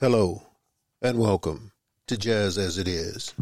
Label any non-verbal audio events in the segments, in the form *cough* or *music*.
Hello, and welcome to Jazz as It Is.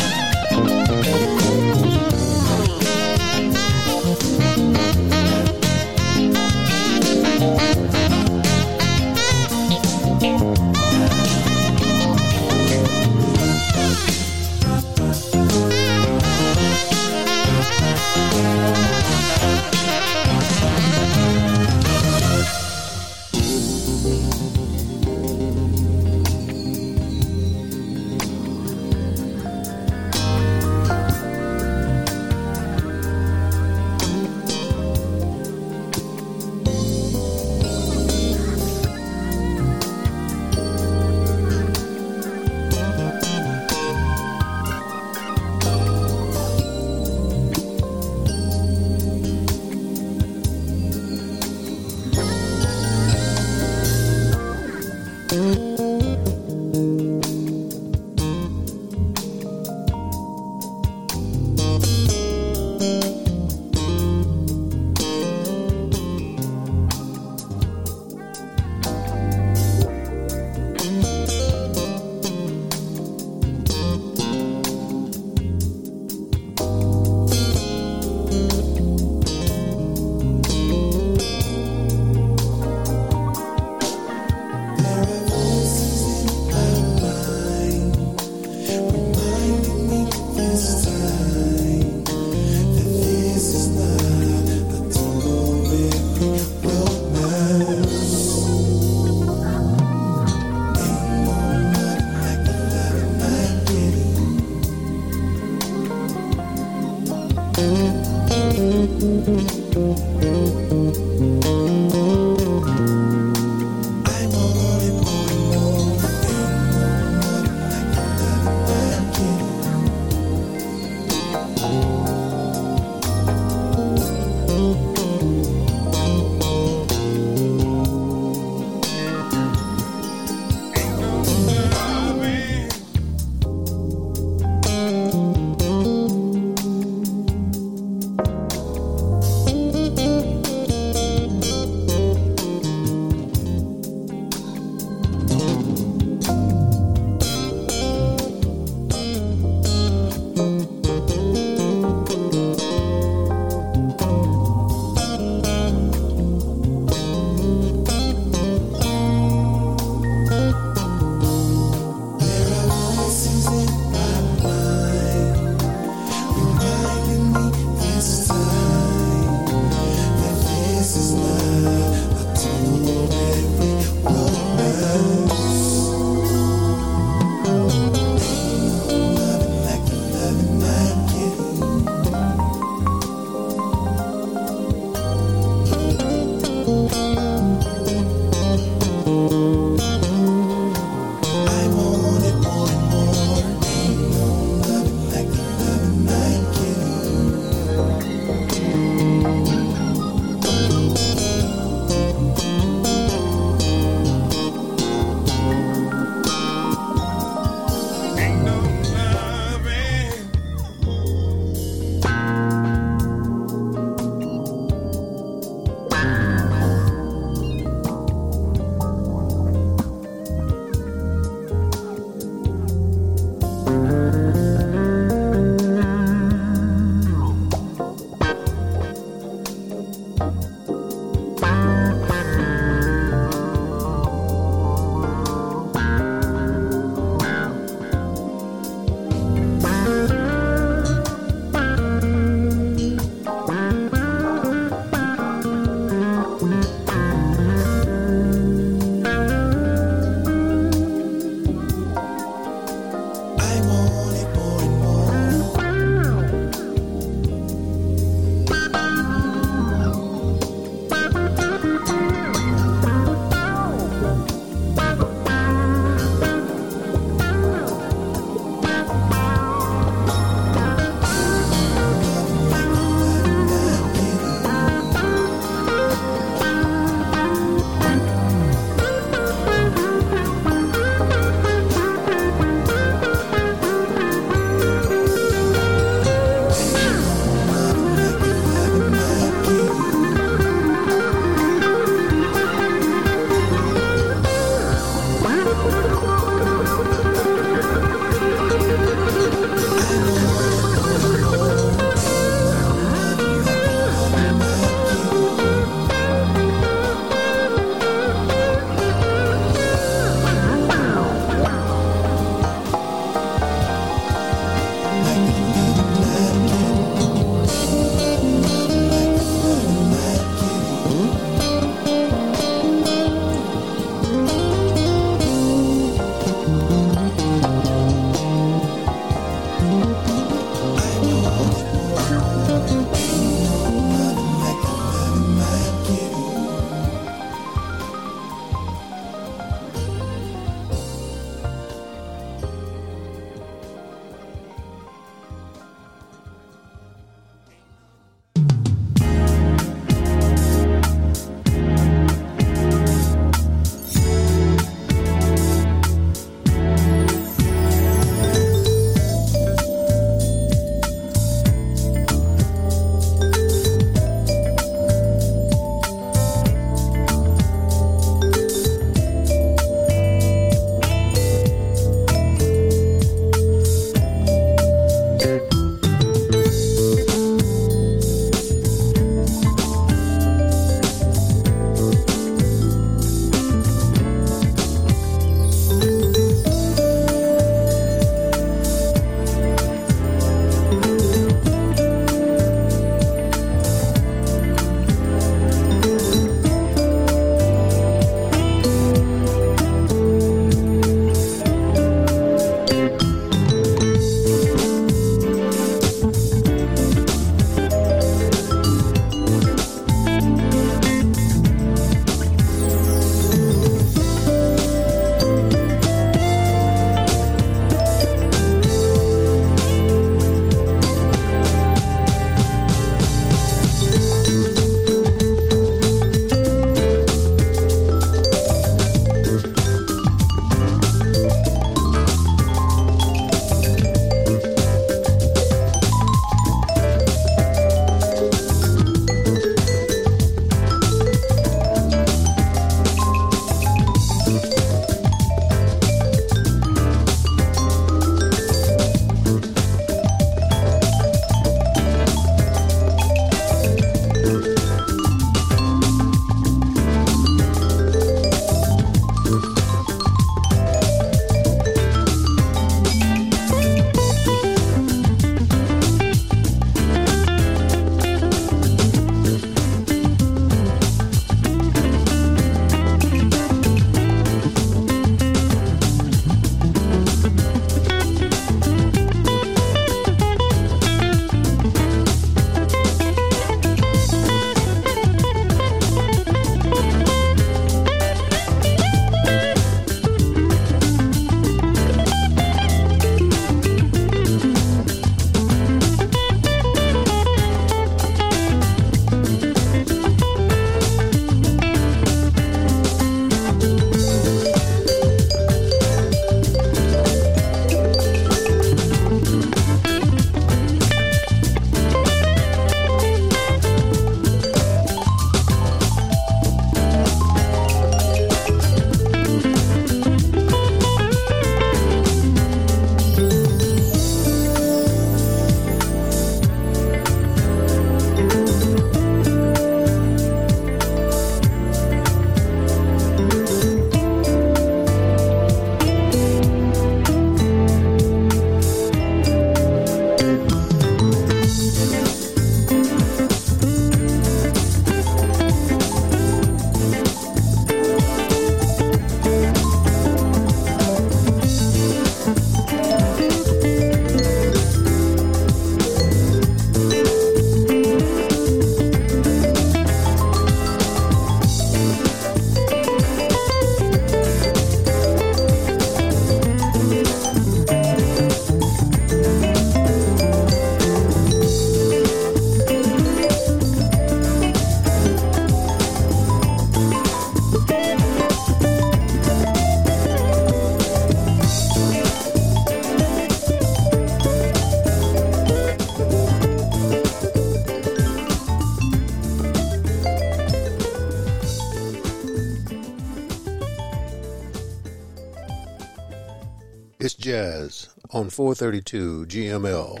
On 432 GML.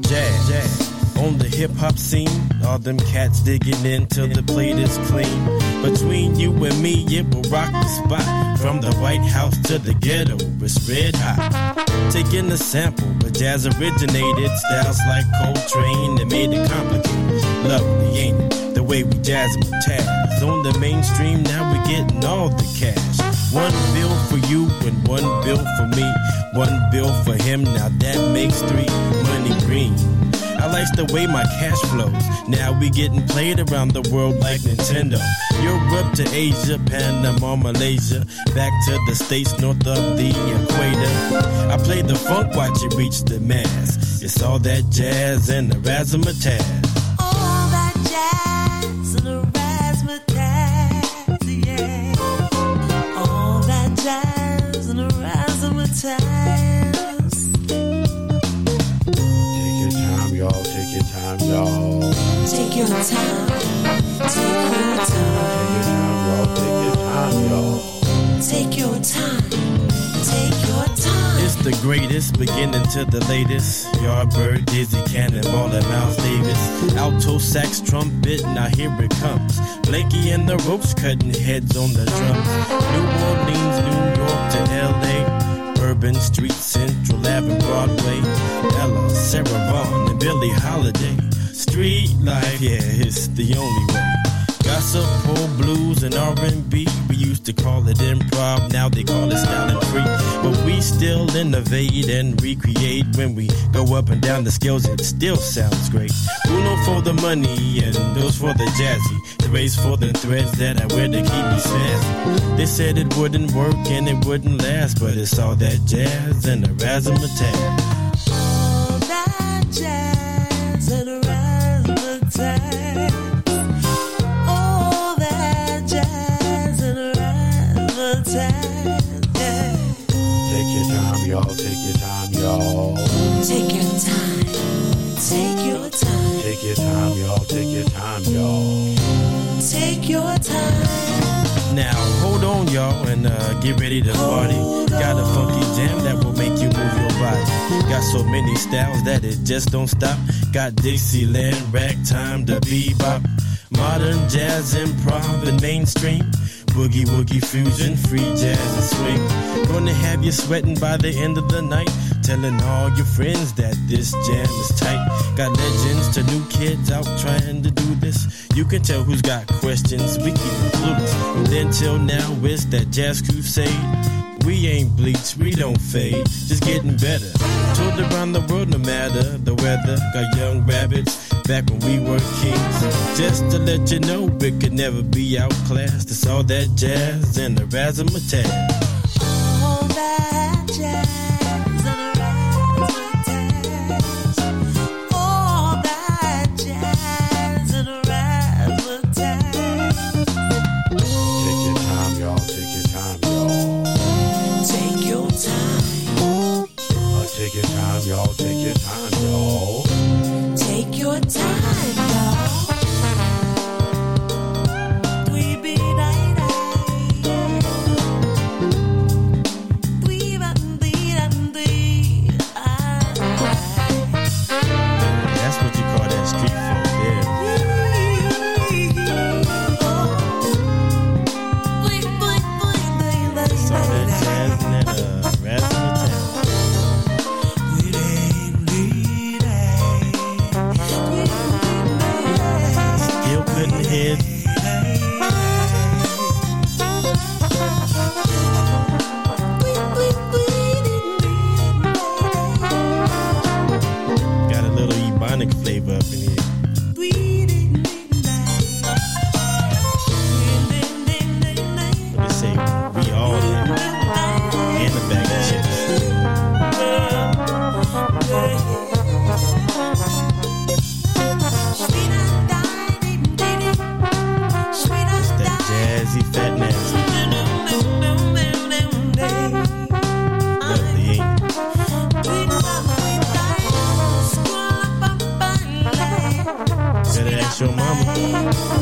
Jazz On the hip hop scene. All them cats digging into the plate is clean. Between you and me, it will rock the spot. From the White House to the ghetto, it's red hot. Taking a sample, but jazz originated styles like Coltrane that made it complicated. Lovely, ain't it? The way we jazz and tabs. On the mainstream, now we're getting all the cash. One bill for you and one bill for me. One bill for him, now that makes three. Money green. I like the way my cash flows. Now we getting played around the world like Nintendo. Europe to Asia, Panama, Malaysia, back to the states north of the equator. I play the funk, watch it reach the mass. It's all that jazz and the razzmatazz. Your time. Take your time. Take your time, y'all. Take your time. Take your time. It's the greatest, beginning to the latest. Yardbird, Dizzy Cannonball, and Miles Davis. Alto sax, trumpet, now here it comes. Blakey and the ropes cutting heads on the drums. New Orleans, New York to LA. Bourbon Street, Central Avenue, Broadway. Ella, Sarah Vaughan, and Billie Holiday. Street life, yeah, it's the only way. Gossip, pull blues, and R&B. We used to call it improv, now they call it style and free. But we still innovate and recreate. When we go up and down the scales, it still sounds great. Uno for the money and those for the jazzy. The race for the threads that I wear to keep me sassy. They said it wouldn't work and it wouldn't last, but it's all that jazz and the razzmatazz. All that jazz get ready to party. Got a funky jam that will make Got so many styles that it just don't stop. Got Dixieland, ragtime, the bebop, modern jazz, improv, and mainstream. Boogie woogie fusion, free jazz and swing. Gonna have you sweating by the end of the night. Telling all your friends that this jam is tight. Got legends to new kids out trying to do this. You can tell who's got questions. We keep it clueless. From then till now, it's that jazz crusade. We ain't bleached, we don't fade, just getting better. Toured around the world no matter the weather. Got young rabbits back when we were kings. Just to let you know, we could never be outclassed. It's all that jazz and the razzmatazz. All that jazz crazy fat nasty. Your mama.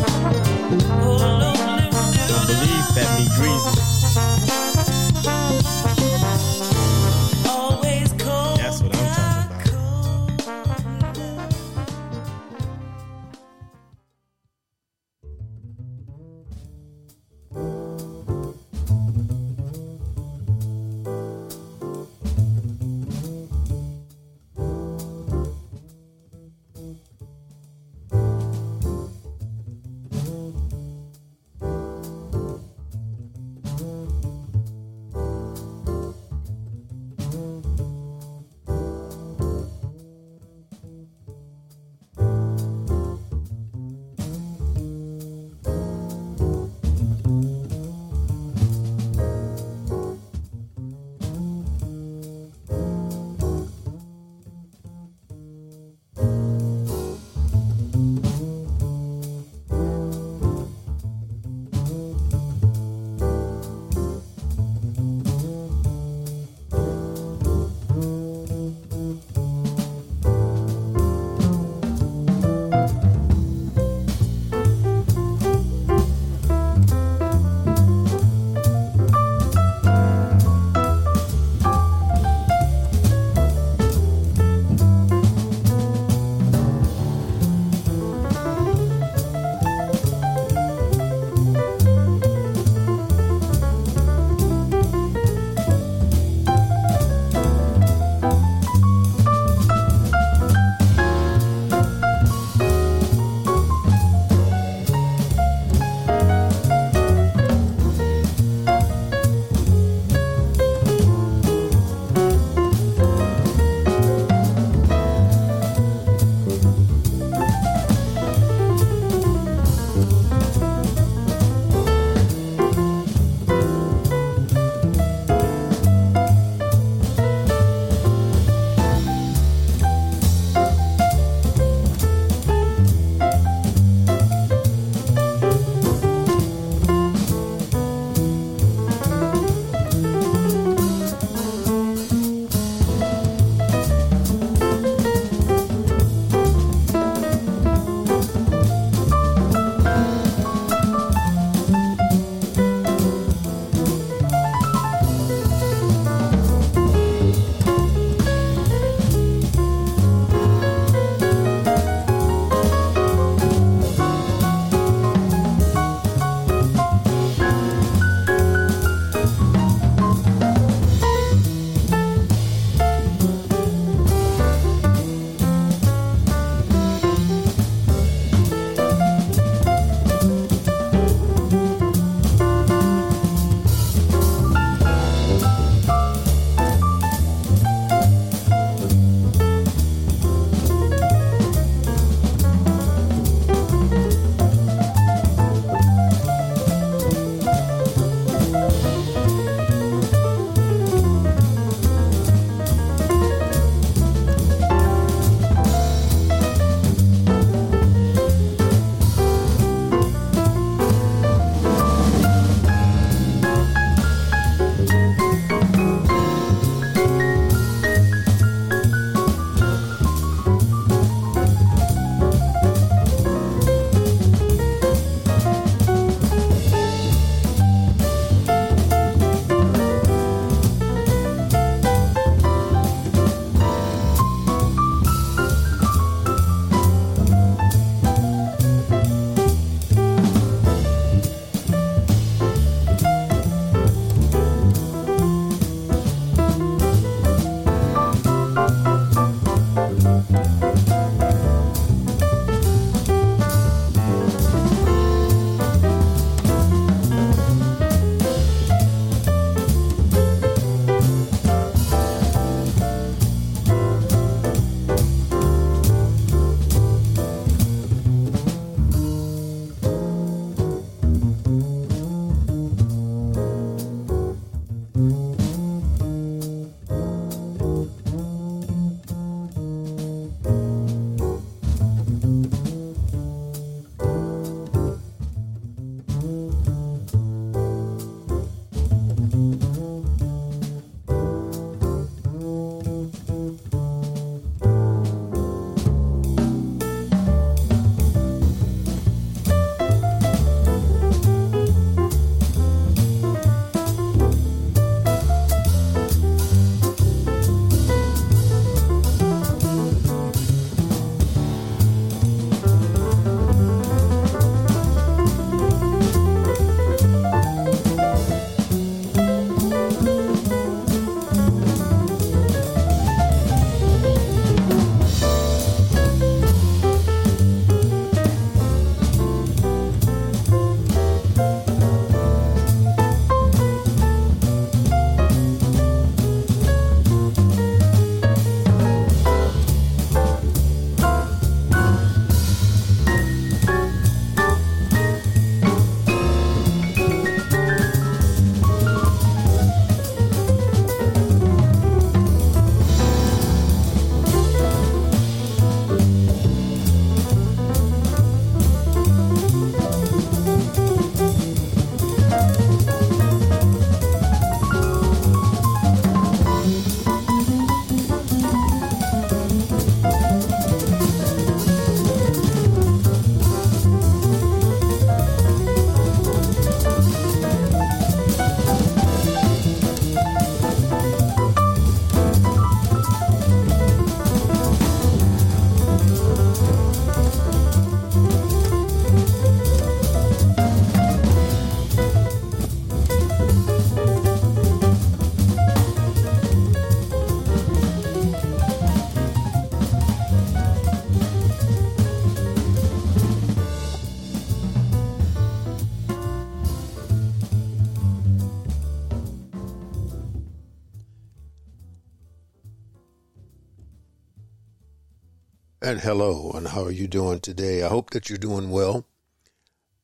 And hello, and how are you doing today? I hope that you're doing well.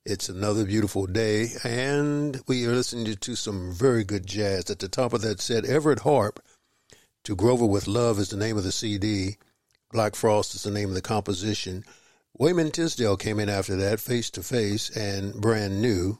It's another beautiful day, and we are listening to some very good jazz. At the top of that set, Everette Harp, To Grover with Love is the name of the CD. Black Frost is the name of the composition. Wayman Tisdale came in after that, Face to Face, and Brand New.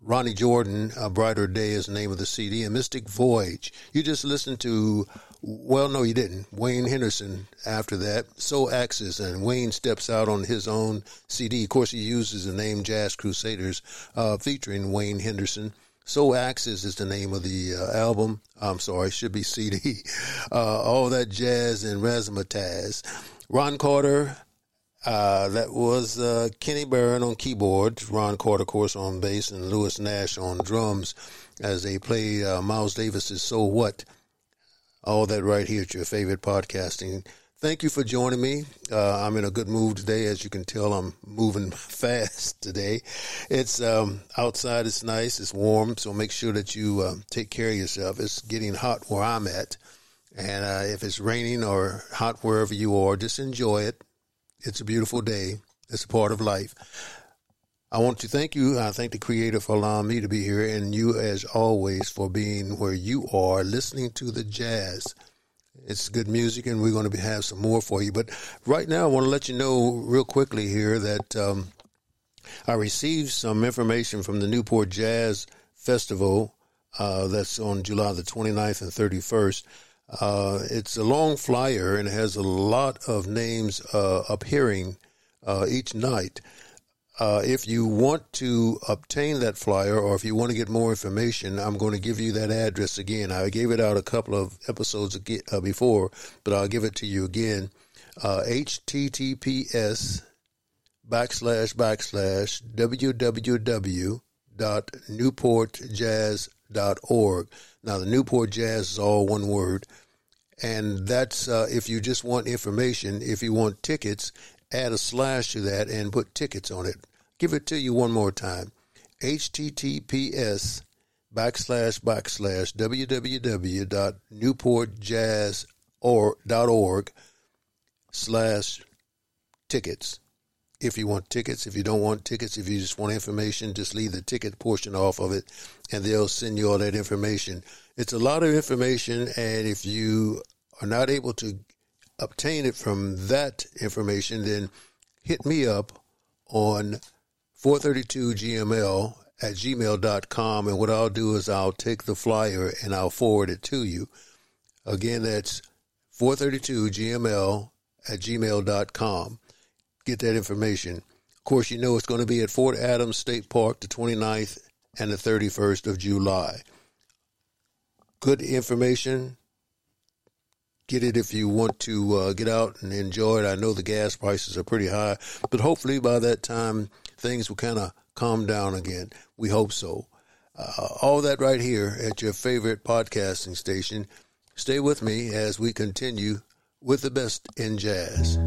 Ronny Jordan, A Brighter Day is the name of the CD, and Mystic Voyage. You just listened to, well, no, you didn't. Wayne Henderson after that. Soul Axess, and Wayne steps out on his own CD. Of course, he uses the name Jazz Crusaders, uh, featuring Wayne Henderson. Soul Axess is the name of the uh, album. I'm sorry, should be CD. *laughs* Uh, all that jazz and razzmatazz. Ron Carter, uh, that was uh, Kenny Barron on keyboards, Ron Carter, of course, on bass, and Lewis Nash on drums as they play uh, Miles Davis's So What. All that right here at your favorite podcasting. Thank you for joining me. Uh, I'm in a good mood today. As you can tell, I'm moving *laughs* fast today. It's um, outside, it's nice, it's warm, so make sure that you uh, take care of yourself. It's getting hot where I'm at. And uh, if it's raining or hot wherever you are, just enjoy it it's a beautiful day. It's a part of life. I want to thank you. I thank the Creator for allowing me to be here, and you, as always, for being where you are, listening to the jazz. It's good music, and we're going to have some more for you. But right now, I want to let you know real quickly here that um, I received some information from the Newport Jazz Festival uh, that's on July the 29th and 31st. Uh, it's a long flyer and it has a lot of names uh, appearing uh, each night. Uh, if you want to obtain that flyer or if you want to get more information, I'm going to give you that address again. I gave it out a couple of episodes uh, before, but I'll give it to you again. HTTPS backslash backslash www.newportjazz.org. Now, the Newport Jazz is all one word. And that's uh, if you just want information. If you want tickets, add a slash to that and put tickets on it. Give it to you one more time. HTTPS backslash backslash www.newportjazz.org slash tickets if you want tickets. If you don't want tickets, if you just want information, just leave the ticket portion off of it and they'll send you all that information. It's a lot of information, and if you are not able to obtain it from that information, then hit me up on 432gml at gmail.com. And what I'll do is I'll take the flyer and I'll forward it to you. Again, that's 432gml at gmail.com get that information. Of course, you know it's going to be at Fort Adams State Park the 29th and the 31st of July. Good information. Get it if you want to uh, get out and enjoy it. I know the gas prices are pretty high, but hopefully by that time things will kind of calm down again. We hope so. Uh, all that right here at your favorite podcasting station. Stay with me as we continue with the best in jazz.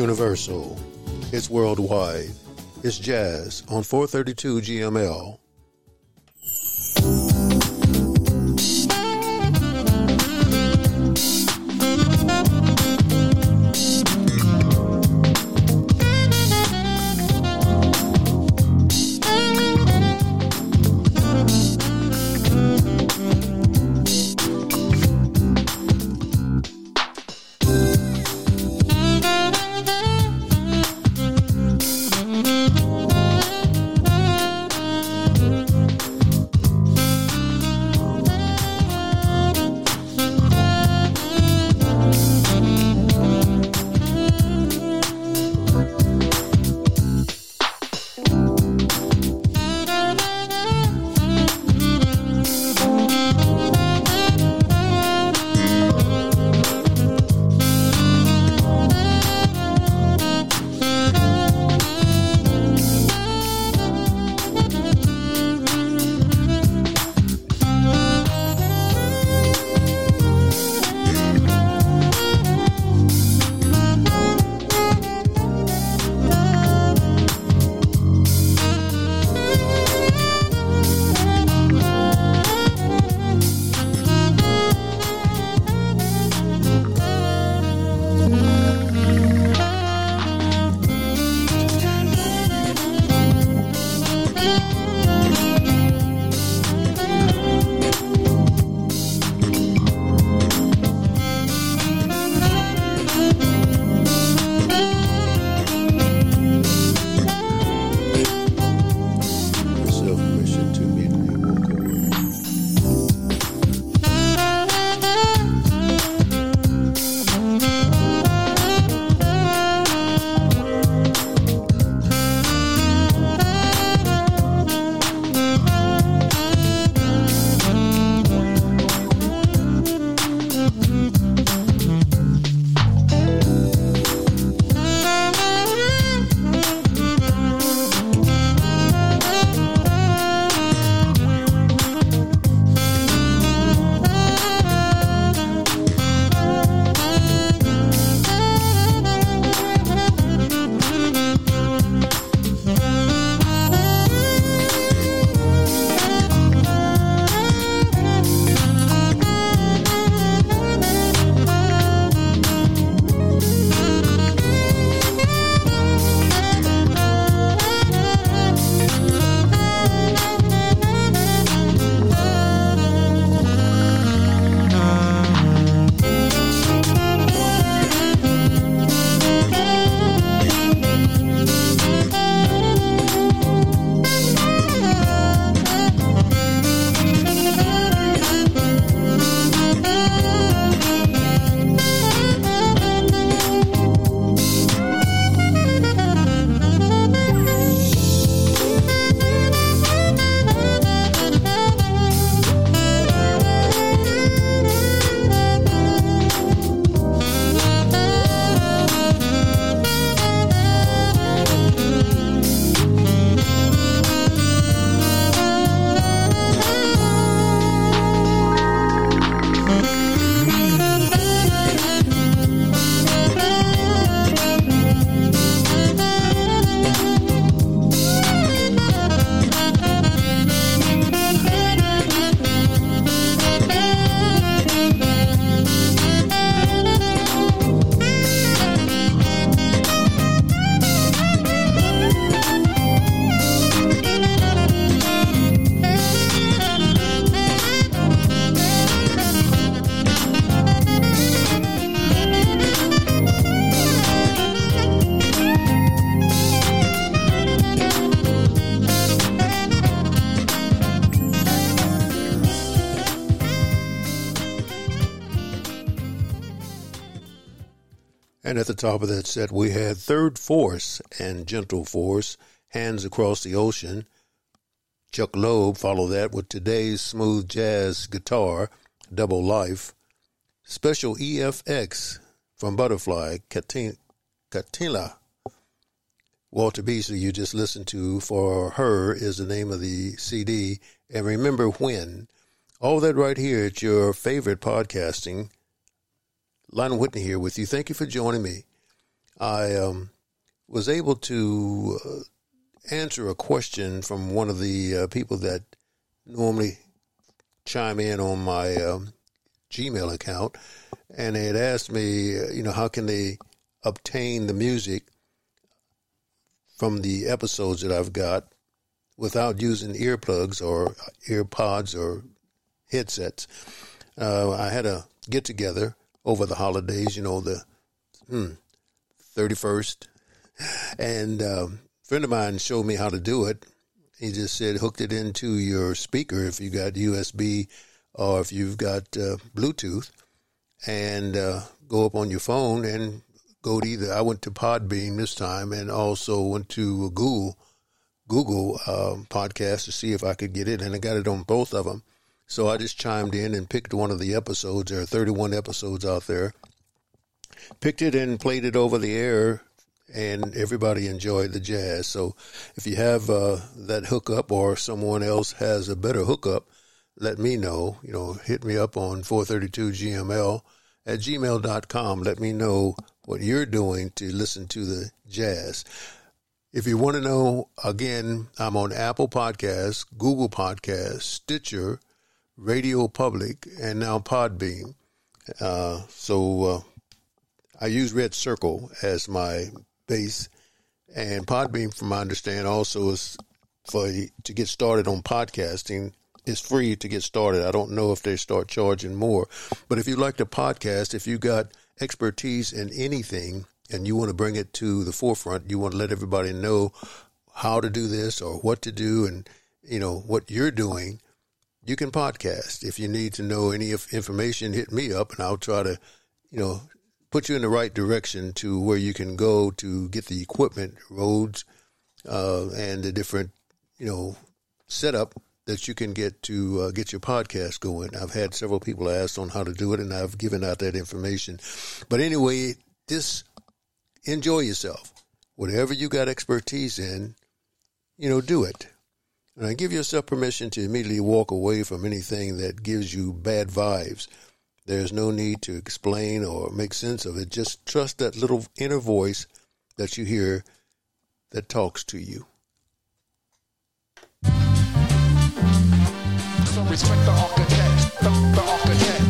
Universal. It's worldwide. It's jazz on 432 GML. At the top of that set, we had Third Force and Gentle Force, Hands Across the Ocean. Chuck Loeb followed that with today's smooth jazz guitar, Double Life. Special EFX from Butterfly, Katin- Katila. Walter Beasley, you just listened to For Her is the name of the CD. And remember when. All that right here at your favorite podcasting. Lionel Whitney here with you. Thank you for joining me. I um, was able to uh, answer a question from one of the uh, people that normally chime in on my um, Gmail account, and they had asked me, uh, you know, how can they obtain the music from the episodes that I've got without using earplugs or earpods or headsets. Uh, I had a get together over the holidays, you know, the hmm, 31st. And um, a friend of mine showed me how to do it. He just said, hooked it into your speaker if you got USB or if you've got uh, Bluetooth, and uh, go up on your phone and go to either. I went to Podbean this time and also went to Google Google um, podcast to see if I could get it, and I got it on both of them. So I just chimed in and picked one of the episodes. There are 31 episodes out there. Picked it and played it over the air, and everybody enjoyed the jazz. So if you have uh, that hookup or someone else has a better hookup, let me know. You know, hit me up on 432GML at gmail.com. Let me know what you're doing to listen to the jazz. If you want to know, again, I'm on Apple Podcasts, Google Podcasts, Stitcher, Radio Public, and now Podbean. Uh, so uh, I use Red Circle as my base, and Podbean, from my understanding, also is for to get started on podcasting. It's free to get started. I don't know if they start charging more, but if you like to podcast, if you got expertise in anything and you want to bring it to the forefront, you want to let everybody know how to do this or what to do, and you know what you're doing you can podcast. If you need to know any information, hit me up and I'll try to, you know, put you in the right direction to where you can go to get the equipment, roads, uh, and the different, you know, setup that you can get to uh, get your podcast going. I've had several people ask on how to do it, and I've given out that information. But anyway, just enjoy yourself. Whatever you got expertise in, you know, do it. And give yourself permission to immediately walk away from anything that gives you bad vibes. There's no need to explain or make sense of it. Just trust that little inner voice that you hear that talks to you. So respect the architect, the, the architect.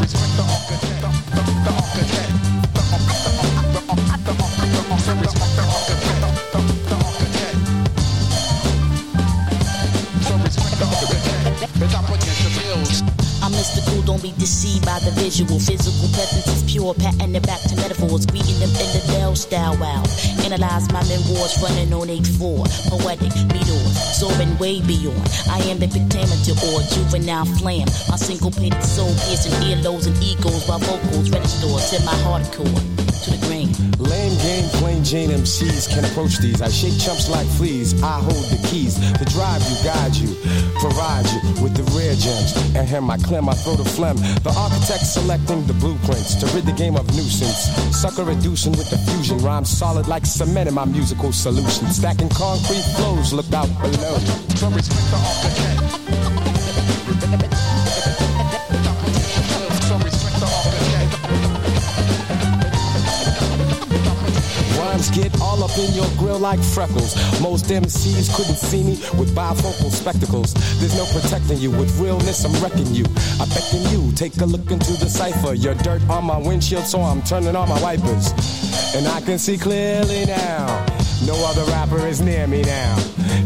Respect the architect, the, the, architect. The, the, I'm don't be deceived by the visual. Physical presence is pure, patting it back to metaphors. Greeting them in the Dell style, wow. Analyze my memoirs running on 8-4. Poetic, meteors, soaring way beyond. I am the pentameter or juvenile flame. My syncopated soul piercing earlobes and egos while vocals register to my hardcore. To the grain. Lame game, plain Jane MCs can approach these. I shake chumps like fleas. I hold the keys to drive you, guide you, provide you with the rare gems. And him, I clear my throat of phlegm. The architect selecting the blueprints to rid the game of nuisance. Sucker reducing with the fusion. Rhymes solid like cement in my musical solution. Stacking concrete flows, look out below. So respect the architect. Rhymes get all up in your grill like freckles. Most MCs couldn't see me with bifocal spectacles. There's no protecting you with realness. I'm wrecking you. I beckon you. Take a look into the cipher. Your dirt on my windshield, so I'm turning on my wipers. And I can see clearly now. No other rapper is near me now.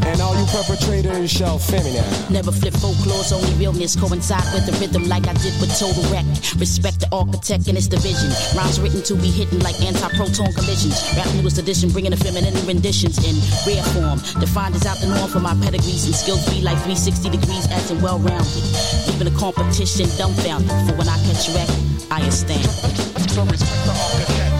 And all you perpetrators shall feel me now. Never flip folklore's only realness coincide with the rhythm like I did with Total Wreck. Respect the architect and its division. Rhymes written to be hidden like anti-proton collisions. Rap newest edition bringing the feminine renditions in rare form. Defined as out the norm for my pedigrees and skills be like 360 degrees as in well-rounded. Leaving the competition dumbfounded. For when I catch wreck, I stand. So respect the architect.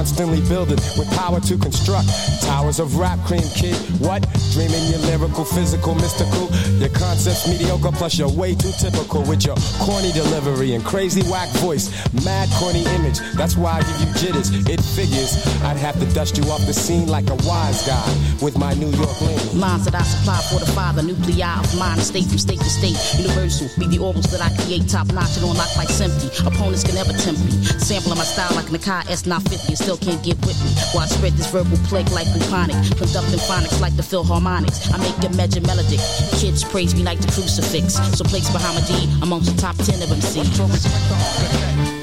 Constantly building with power to construct towers of rap cream kid. What? Dreaming your lyrical, physical, mystical. Your concepts mediocre, plus you're way too typical with your corny delivery and crazy whack voice. Mad corny image, that's why I give you jitters. It figures I'd have to dust you off the scene like a wise guy with my New York lean. Lines that I supply for the nuclei of mind, state from state to state. Universal, be the orbs that I create, top notch and on like simply. Opponents can never tempt me. Sampling my style like Nakai S950, and still can't get with me. I spread this verbal plague like bubonic, conducting phonics like the Philharmonics. I make your measure melodic. Kids praise me like the crucifix. So place Bahamadia amongst the top 10 of MCs.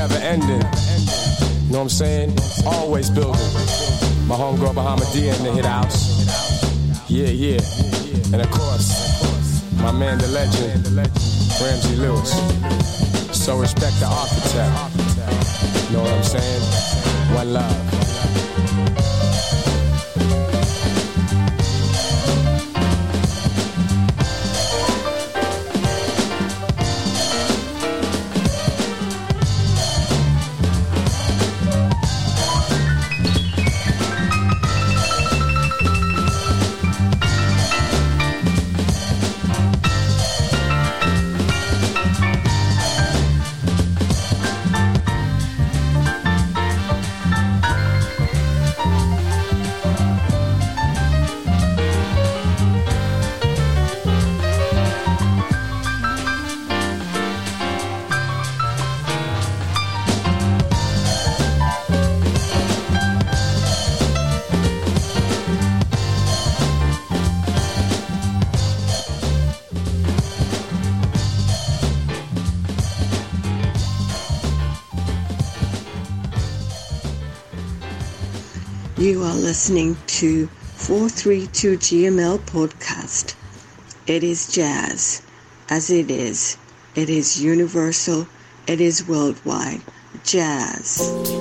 Never ending. You Know what I'm saying? Always building. My homegirl Bahamadia in the hit house. Yeah, yeah. And of course, my man, the legend, Ramsey Lewis. So respect the architect. You know what I'm saying? One love. Are listening to 432 GML podcast. It is jazz, as it is. It is universal. It is worldwide. Jazz.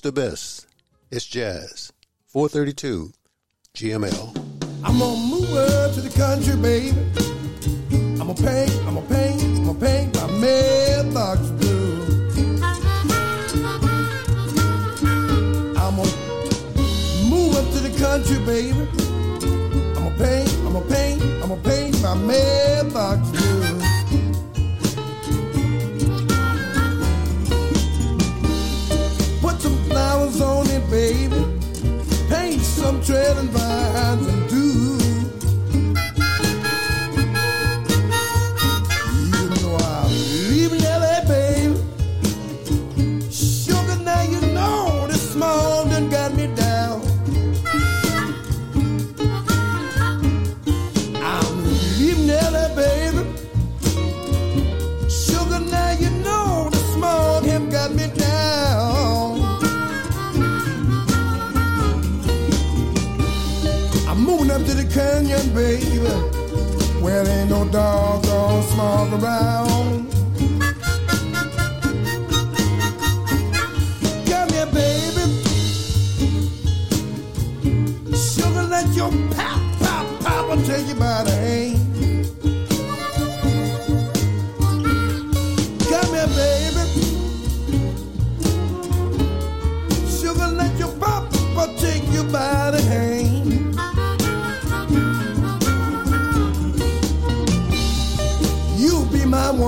It's the best. It's jazz. 432 GML. I'm gonna move up to the country, baby. I'm gonna paint, I'm gonna paint, I'm gonna paint my mailbox blue. I'm gonna move up to the country, baby. I'm gonna paint, I'm gonna paint, I'm gonna paint my mailbox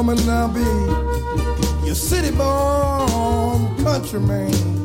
woman I'll be, your city born countryman.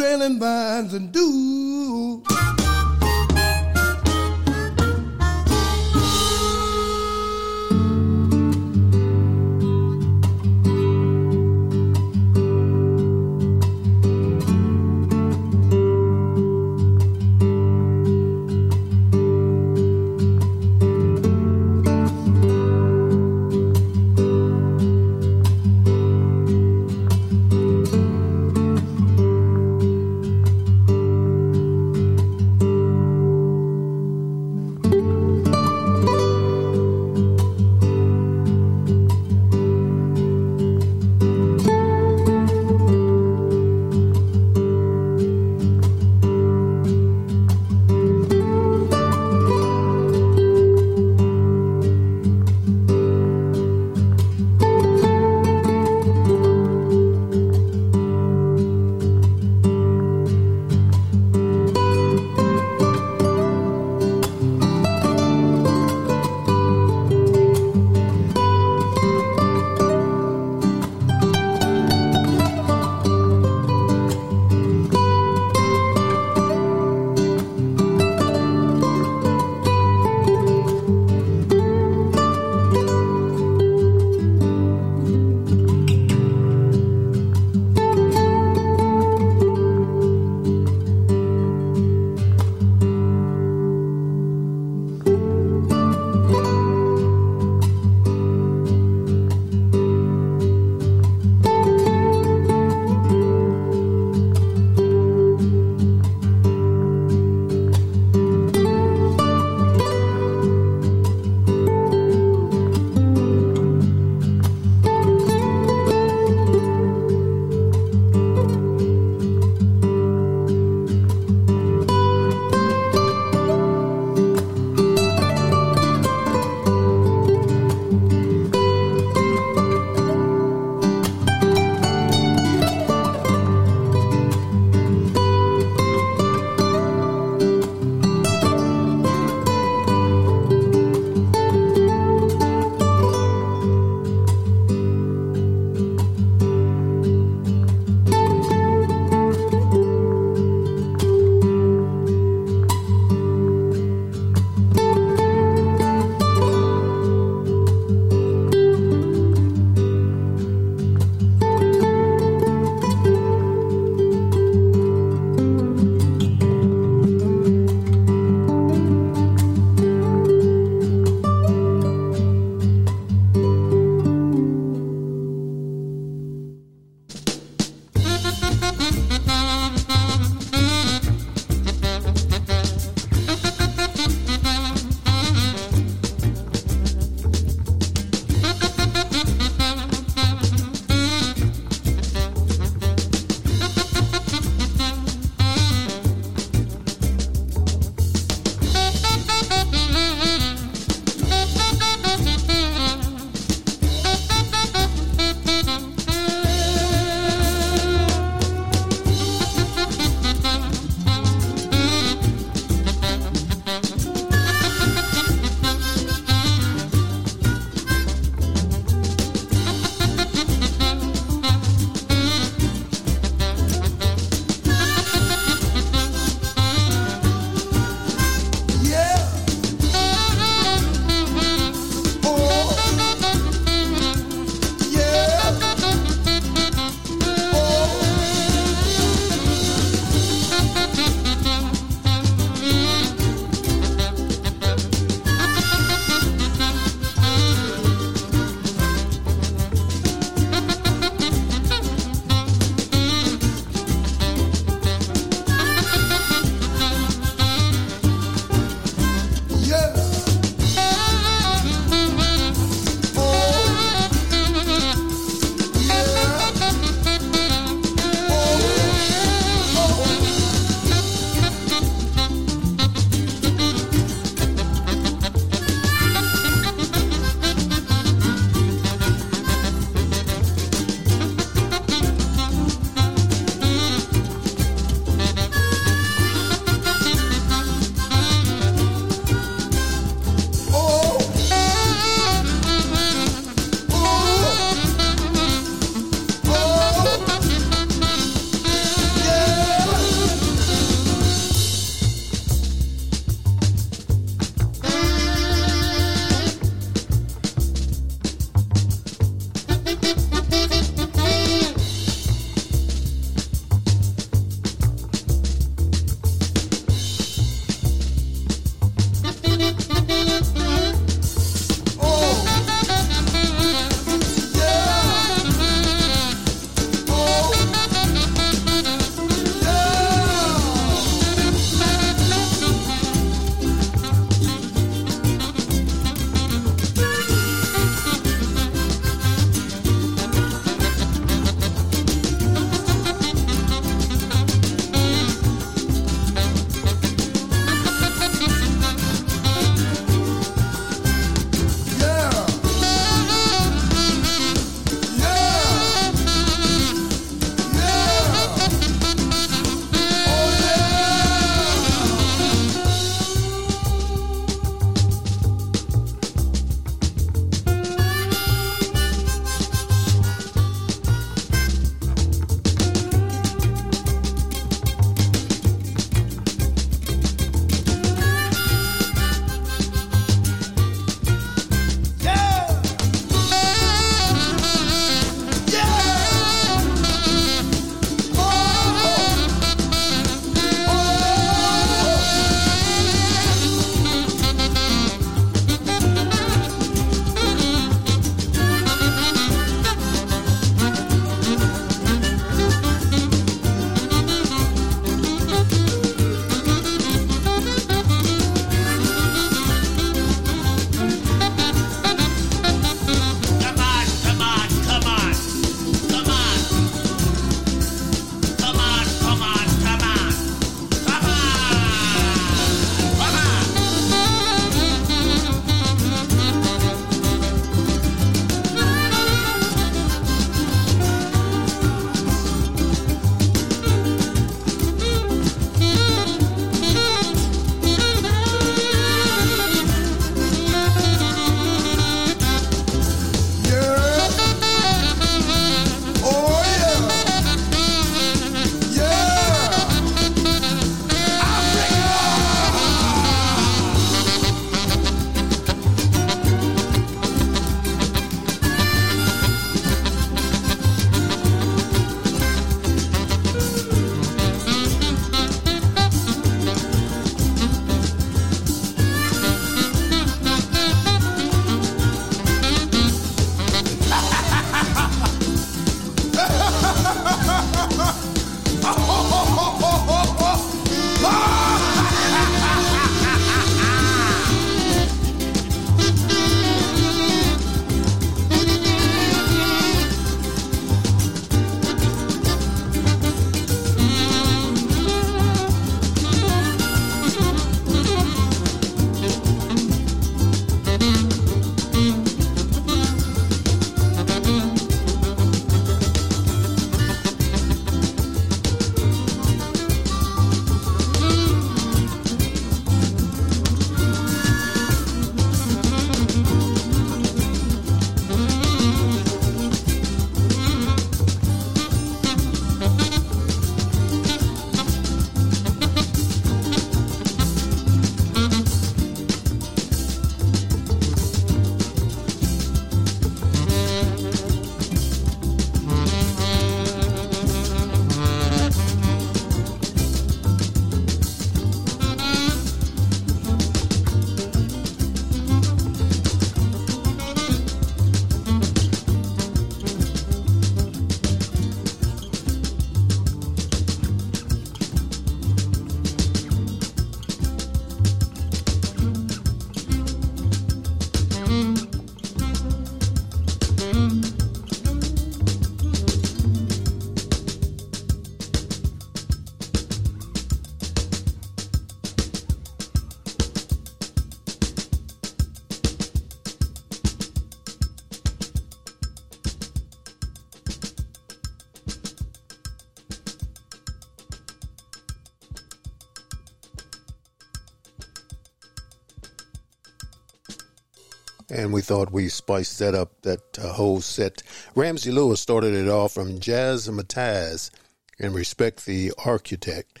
And we thought we spiced that up, that uh, whole set. Ramsey Lewis started it off from Jazzmatazz and Respect the Architect.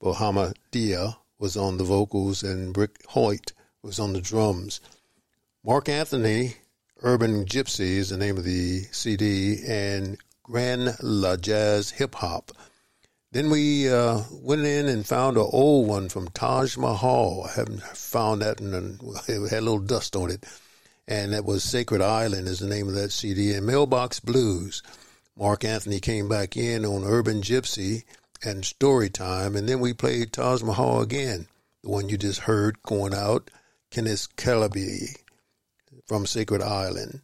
Bahama Dia was on the vocals, and Rick Hoyt was on the drums. Mark Anthony, Urban Gypsy is the name of the CD, and Grand La Jazz Hip Hop. Then we uh, went in and found an old one from Taj Mahal. I haven't found that, and *laughs* it had a little dust on it. And that was Sacred Island is the name of that CD. And Mailbox Blues. Mark Anthony came back in on Urban Gypsy and Story Time, and then we played Taj Mahal again, the one you just heard going out, Kenneth Calabi from Sacred Island.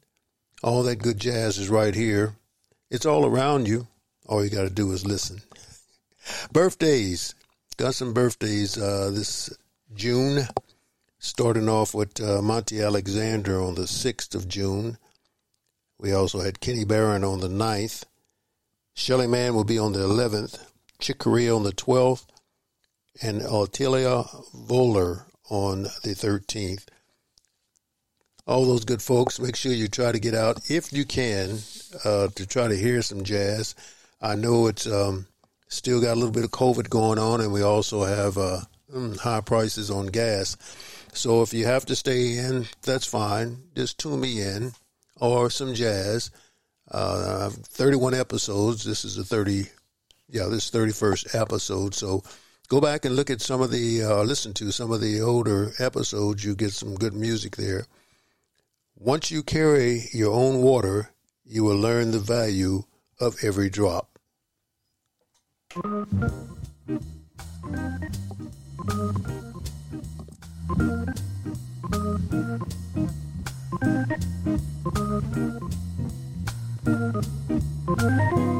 All that good jazz is right here. It's all around you. All you got to do is listen. *laughs* Birthdays. Got some birthdays uh, this June. Starting off with uh, Monty Alexander on the 6th of June. We also had Kenny Barron on the 9th. Shelly Manne will be on the 11th. Chick Corea on the 12th. And Attila Zoller on the 13th. All those good folks, make sure you try to get out if you can uh, to try to hear some jazz. I know it's um, still got a little bit of COVID going on, and we also have uh, mm, high prices on gas. So if you have to stay in, that's fine. Just tune me in or some jazz. Uh, 31 episodes. This is the 30, yeah, this 31st episode. So go back and look at some of the, uh, listen to some of the older episodes. You get some good music there. Once you carry your own water, you will learn the value of every drop. Thank you.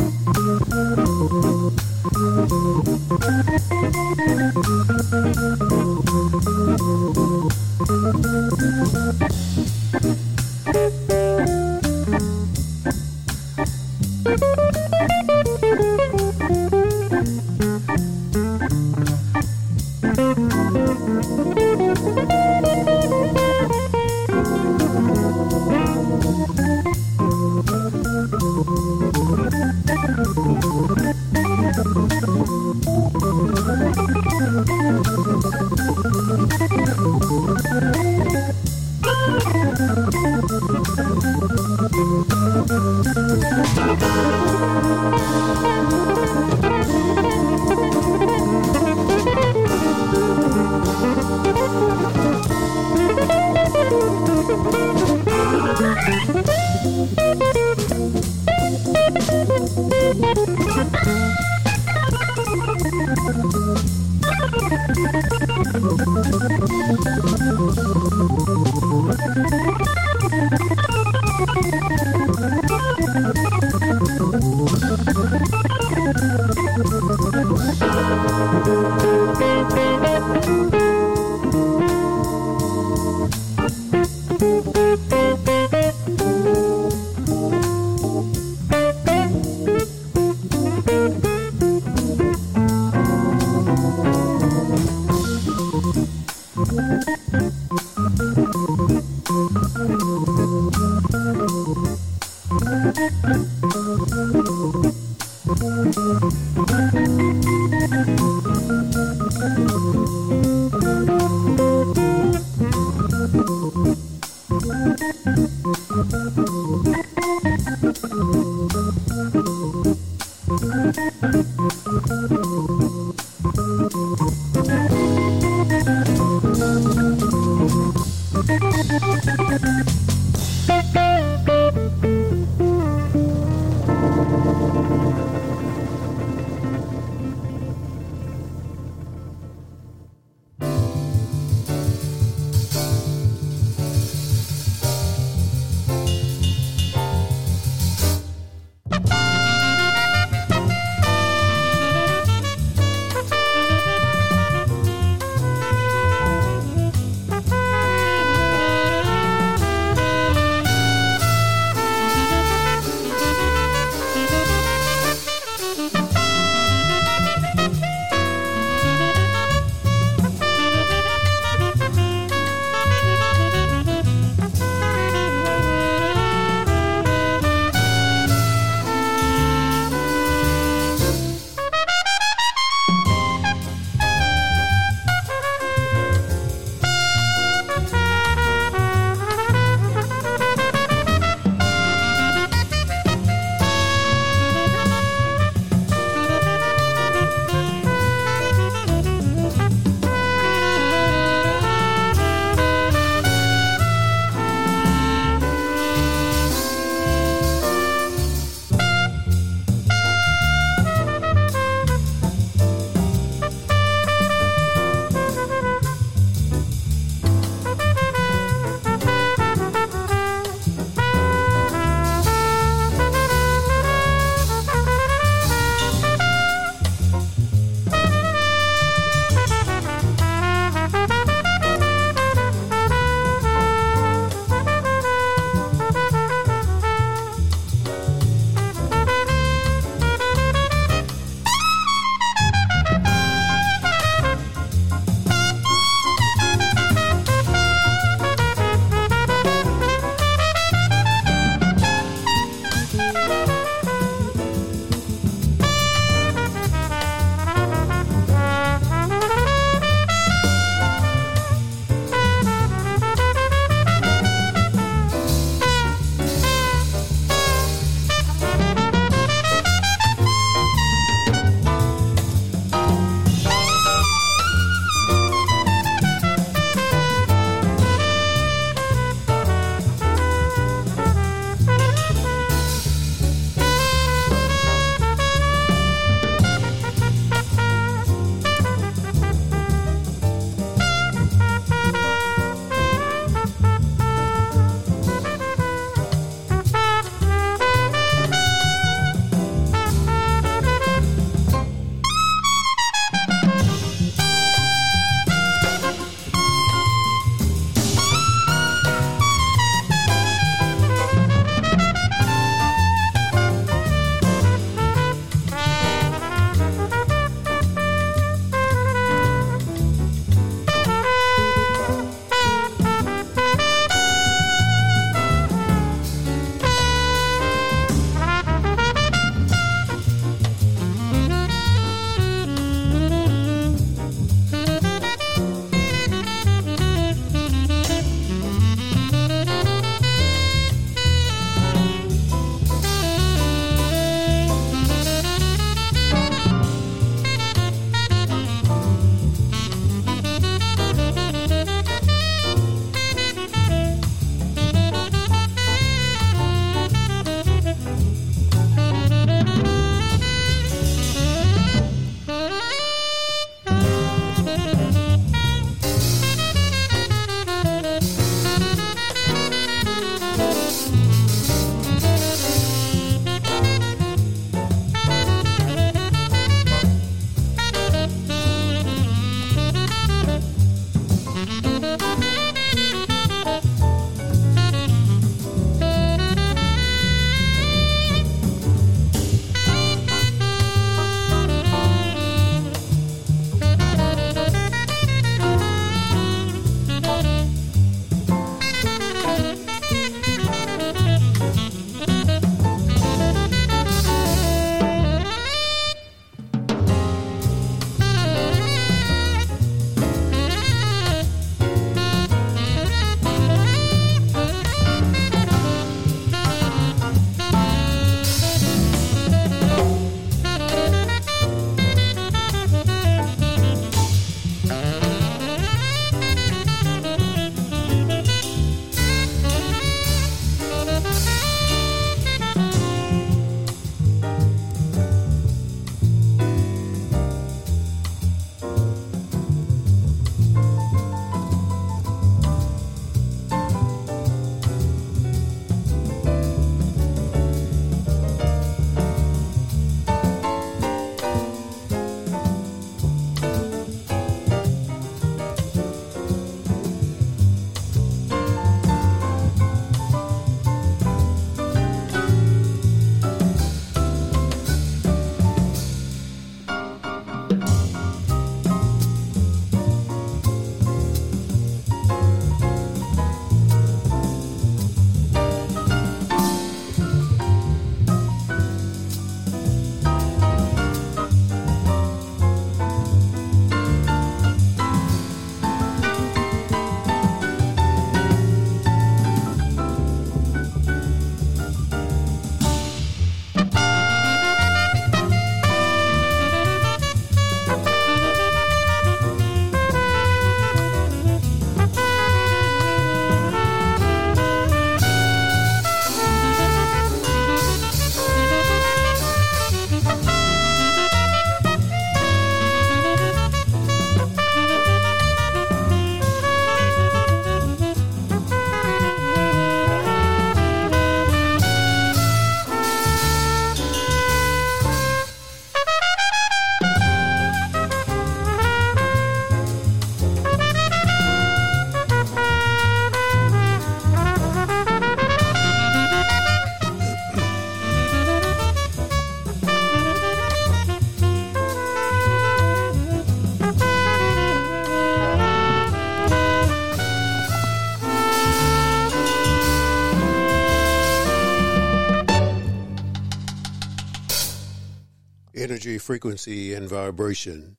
energy, frequency, and vibration.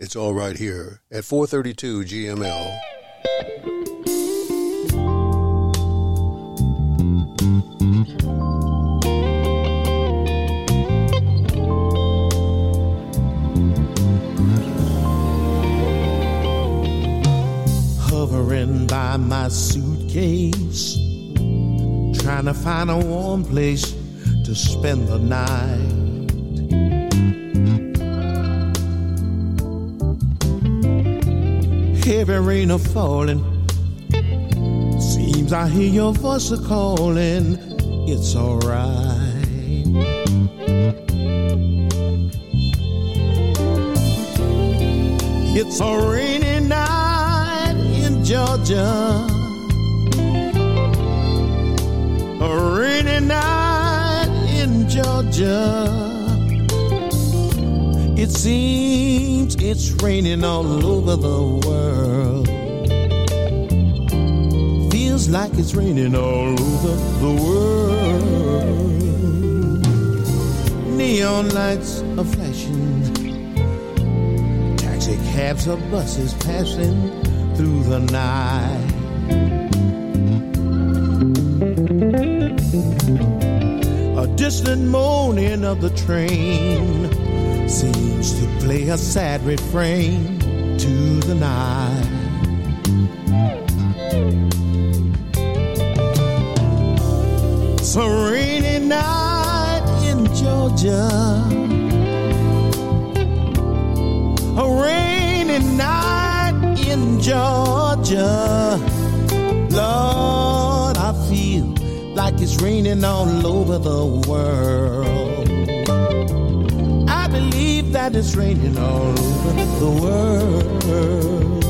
It's all right here at 432 GML. hovering by my suitcase, trying to find a warm place to spend the night. Heavy rain a falling, seems I hear your voice a calling. It's alright. It's a rainy night in Georgia. A rainy night in Georgia. It seems it's raining all over the world. Feels like it's raining all over the world. Neon lights are flashing taxi cabs or buses passing through the night. A distant moaning of the train seems to play a sad refrain to the night. It's a rainy night in Georgia a rainy night in Georgia. Lord, I feel like it's raining all over the world. Believe that it's raining all over the world.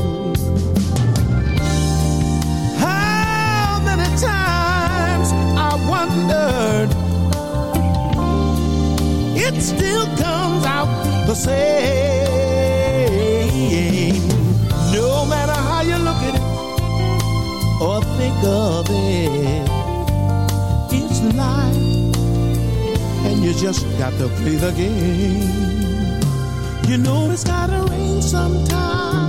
To play the game. You know it's gotta rain sometime.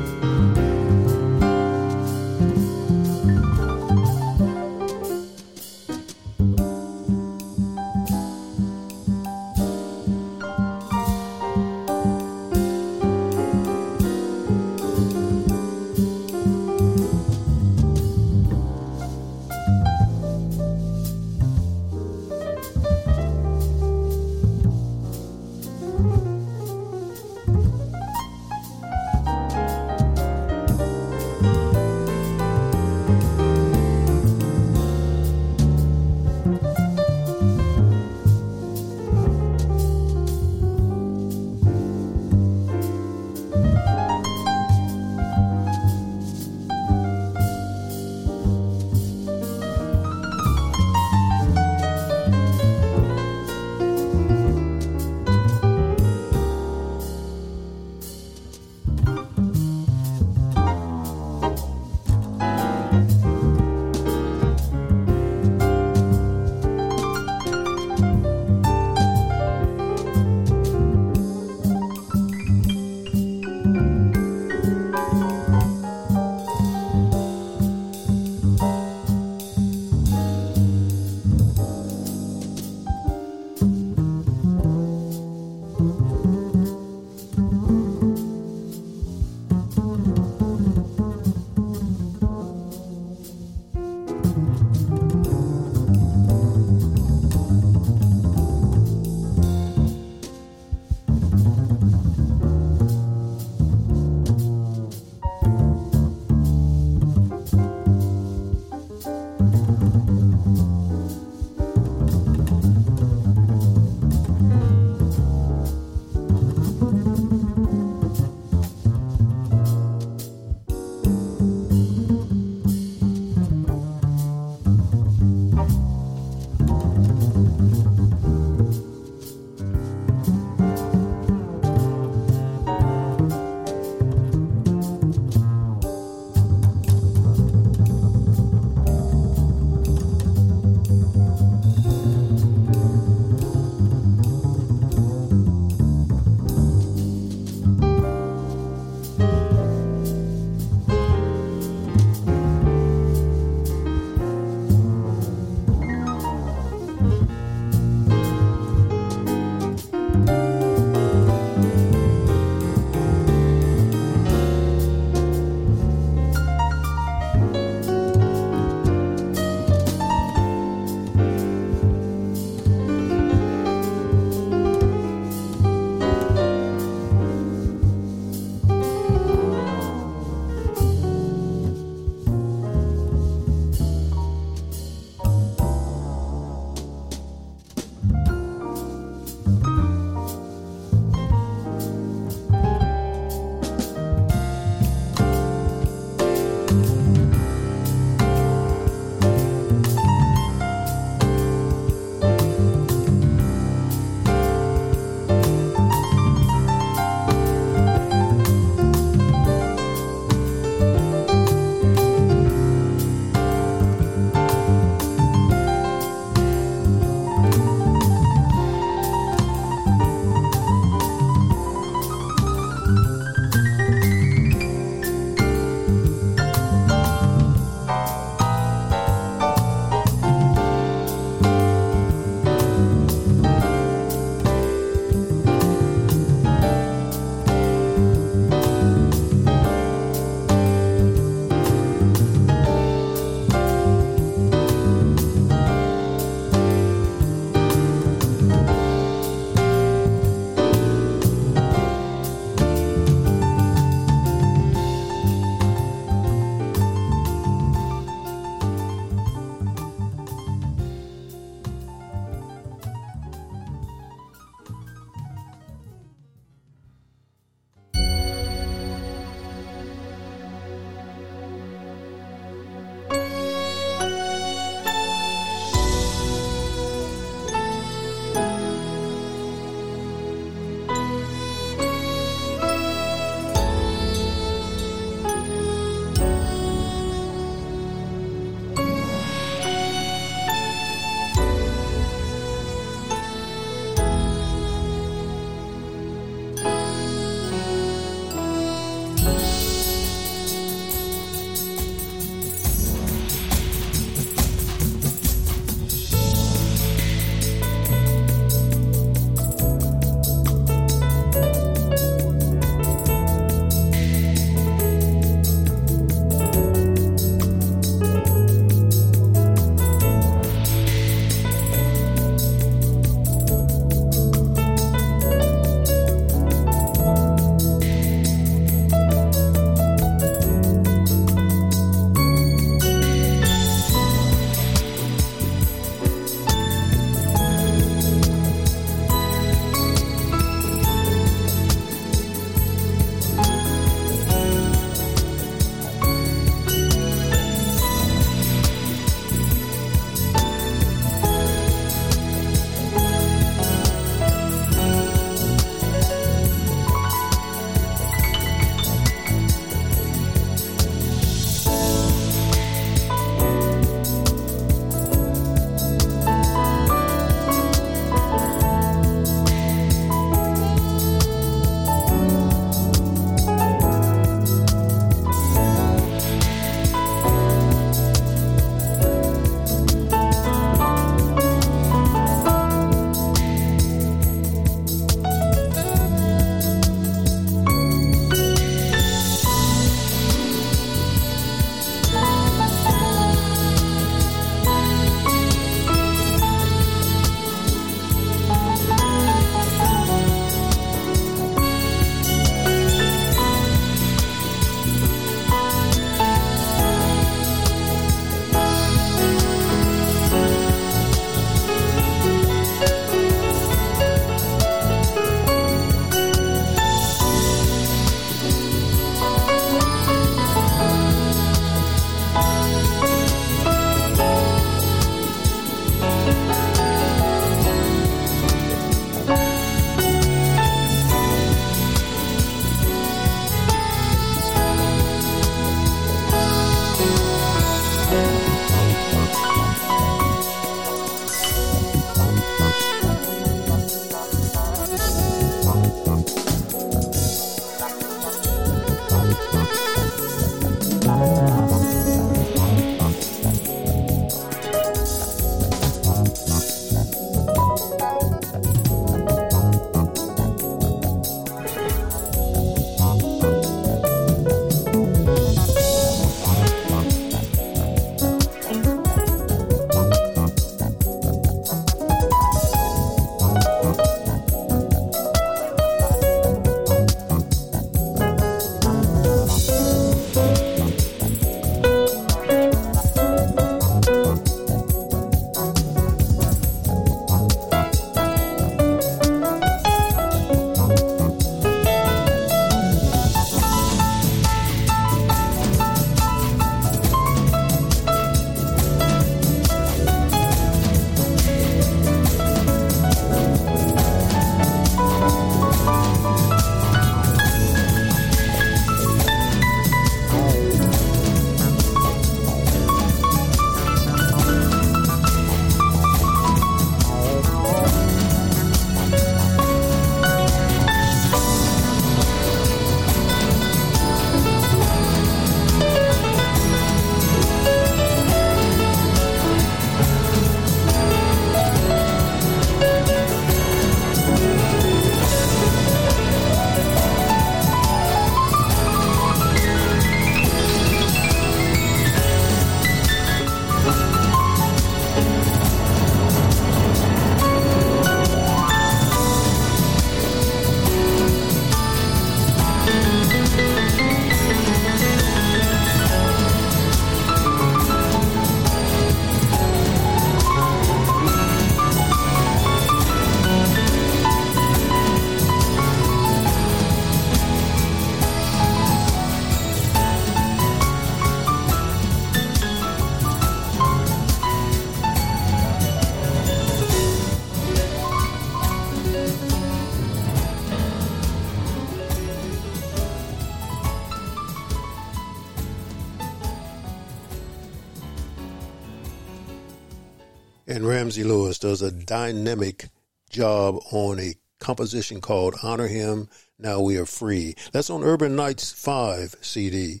Does a dynamic job on a composition called Honor Him, Now We Are Free. That's on Urban Nights 5 CD.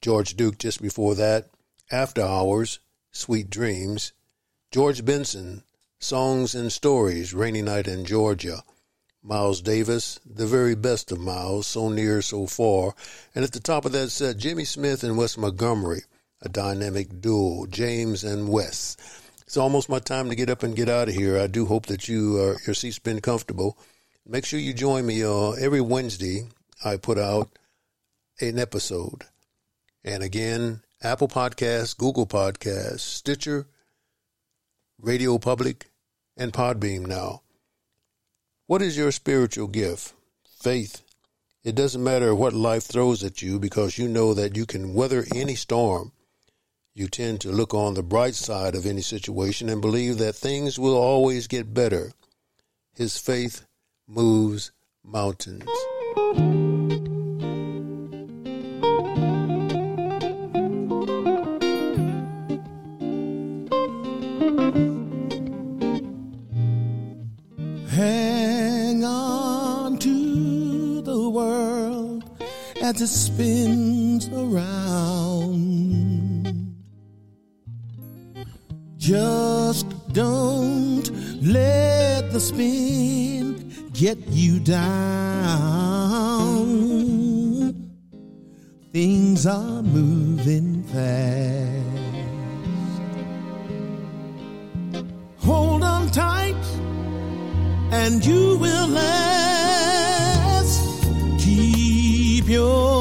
George Duke just before that, After Hours, Sweet Dreams. George Benson, Songs and Stories, Rainy Night in Georgia. Miles Davis, the very best of Miles, so near, so far. And at the top of that set, Jimmy Smith and Wes Montgomery, a dynamic duo, James and Wes. It's almost my time to get up and get out of here. I do hope that you uh, your seat's been comfortable. Make sure you join me uh, every Wednesday. I put out an episode, and again, Apple Podcasts, Google Podcasts, Stitcher, Radio Public, and Podbean now. What is your spiritual gift? Faith. It doesn't matter what life throws at you because you know that you can weather any storm. You tend to look on the bright side of any situation and believe that things will always get better. His faith moves mountains. Hang on to the world as it spins around. Just don't let the spin get you down. Things are moving fast. Hold on tight and you will last. Keep your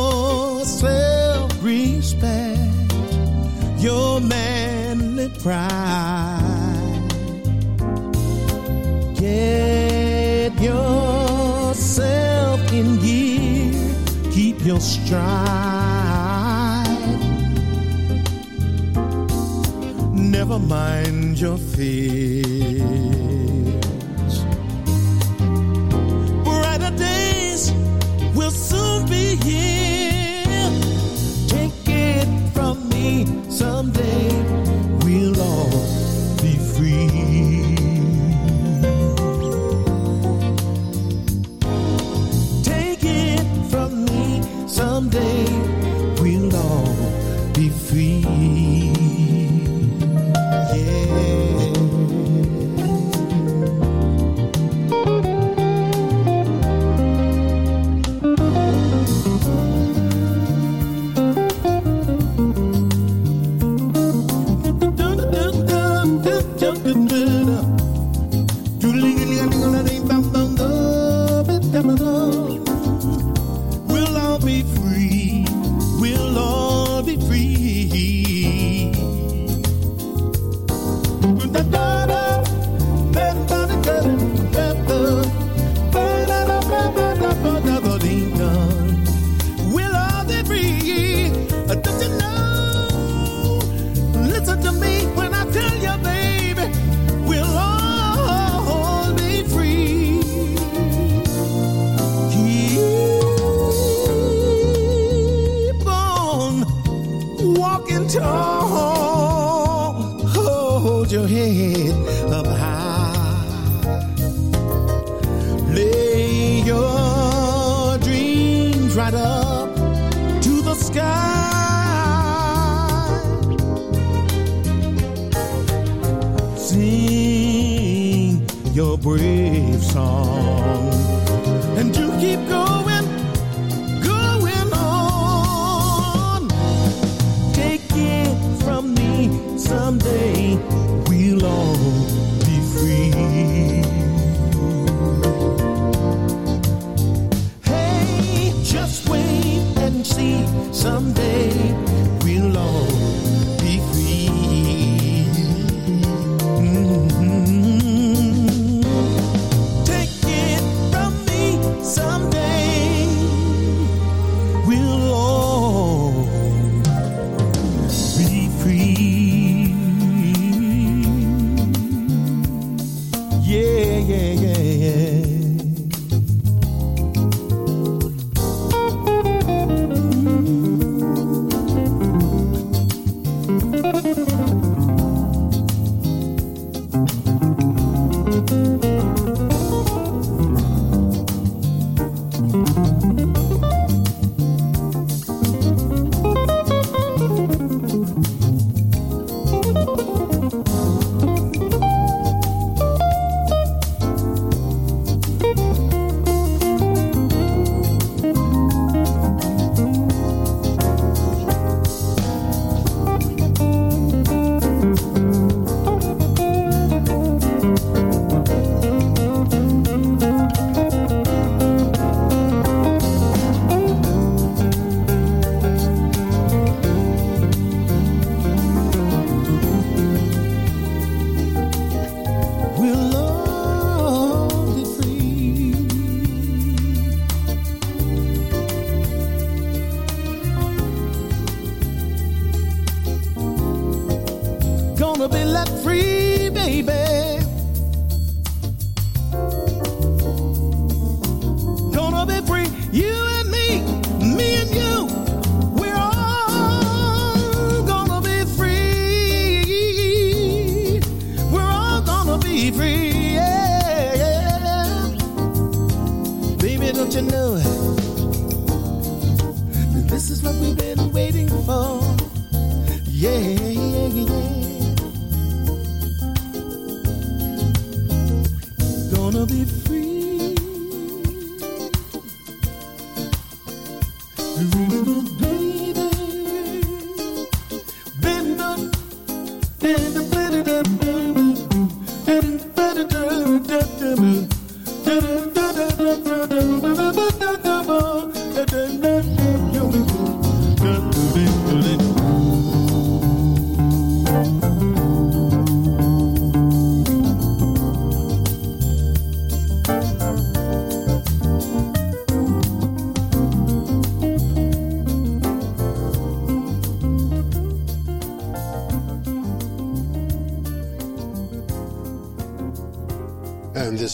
pride. Get yourself in gear, keep your stride. Never mind your fears. Brighter days will soon be here.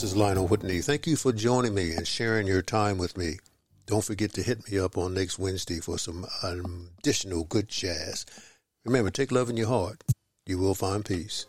This is Lionel Whitney. Thank you for joining me and sharing your time with me. Don't forget to hit me up on next Wednesday for some additional good jazz. Remember, take love in your heart. You will find peace.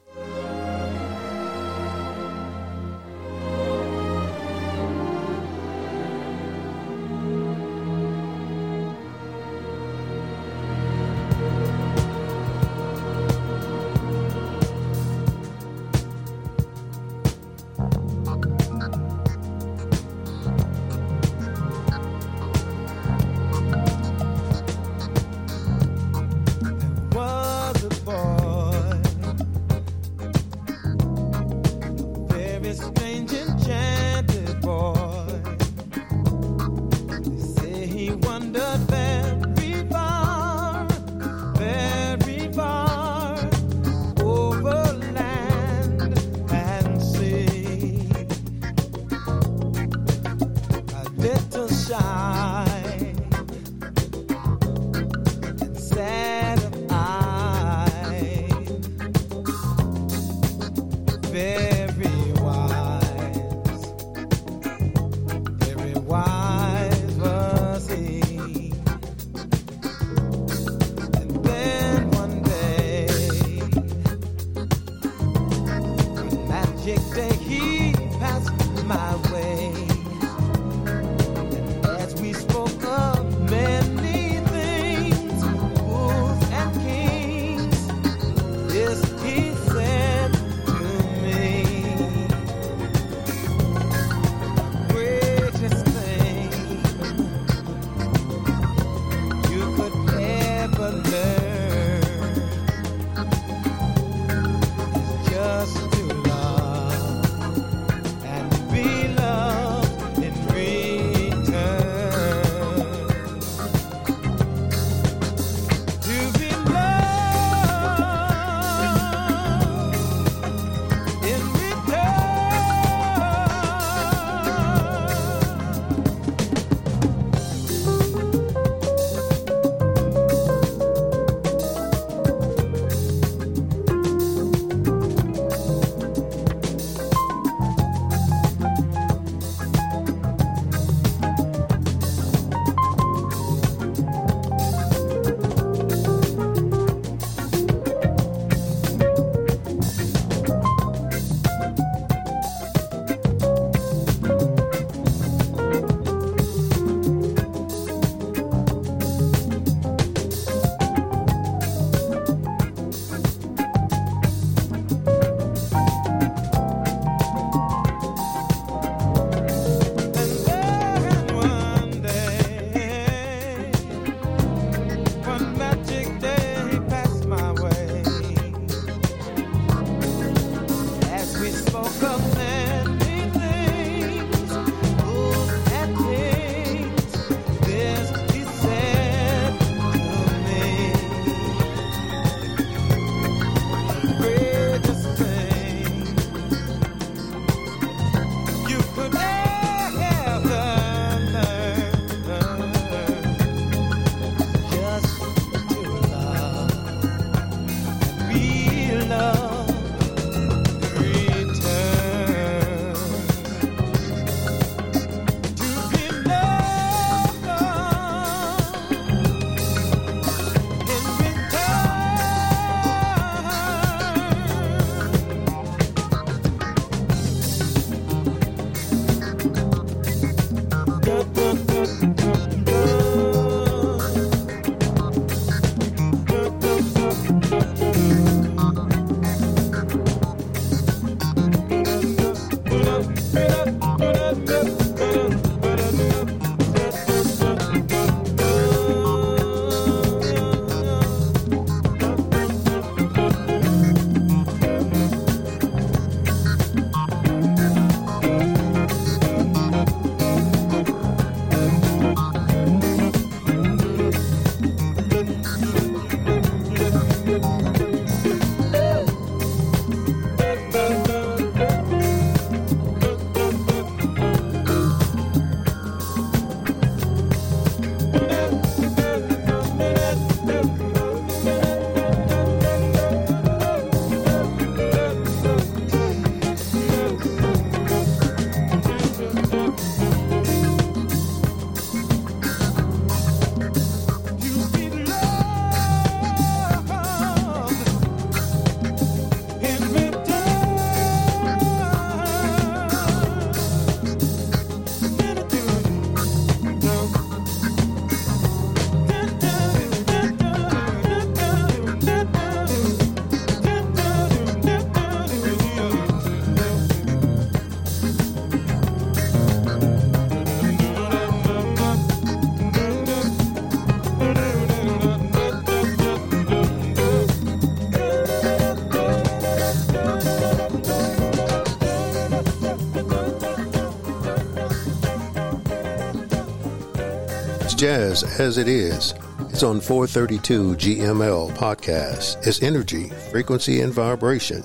Jazz as It Is. It's on 432 GML podcast. It's energy, frequency, and vibration.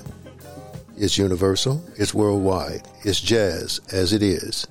It's universal. It's worldwide. It's jazz as it is.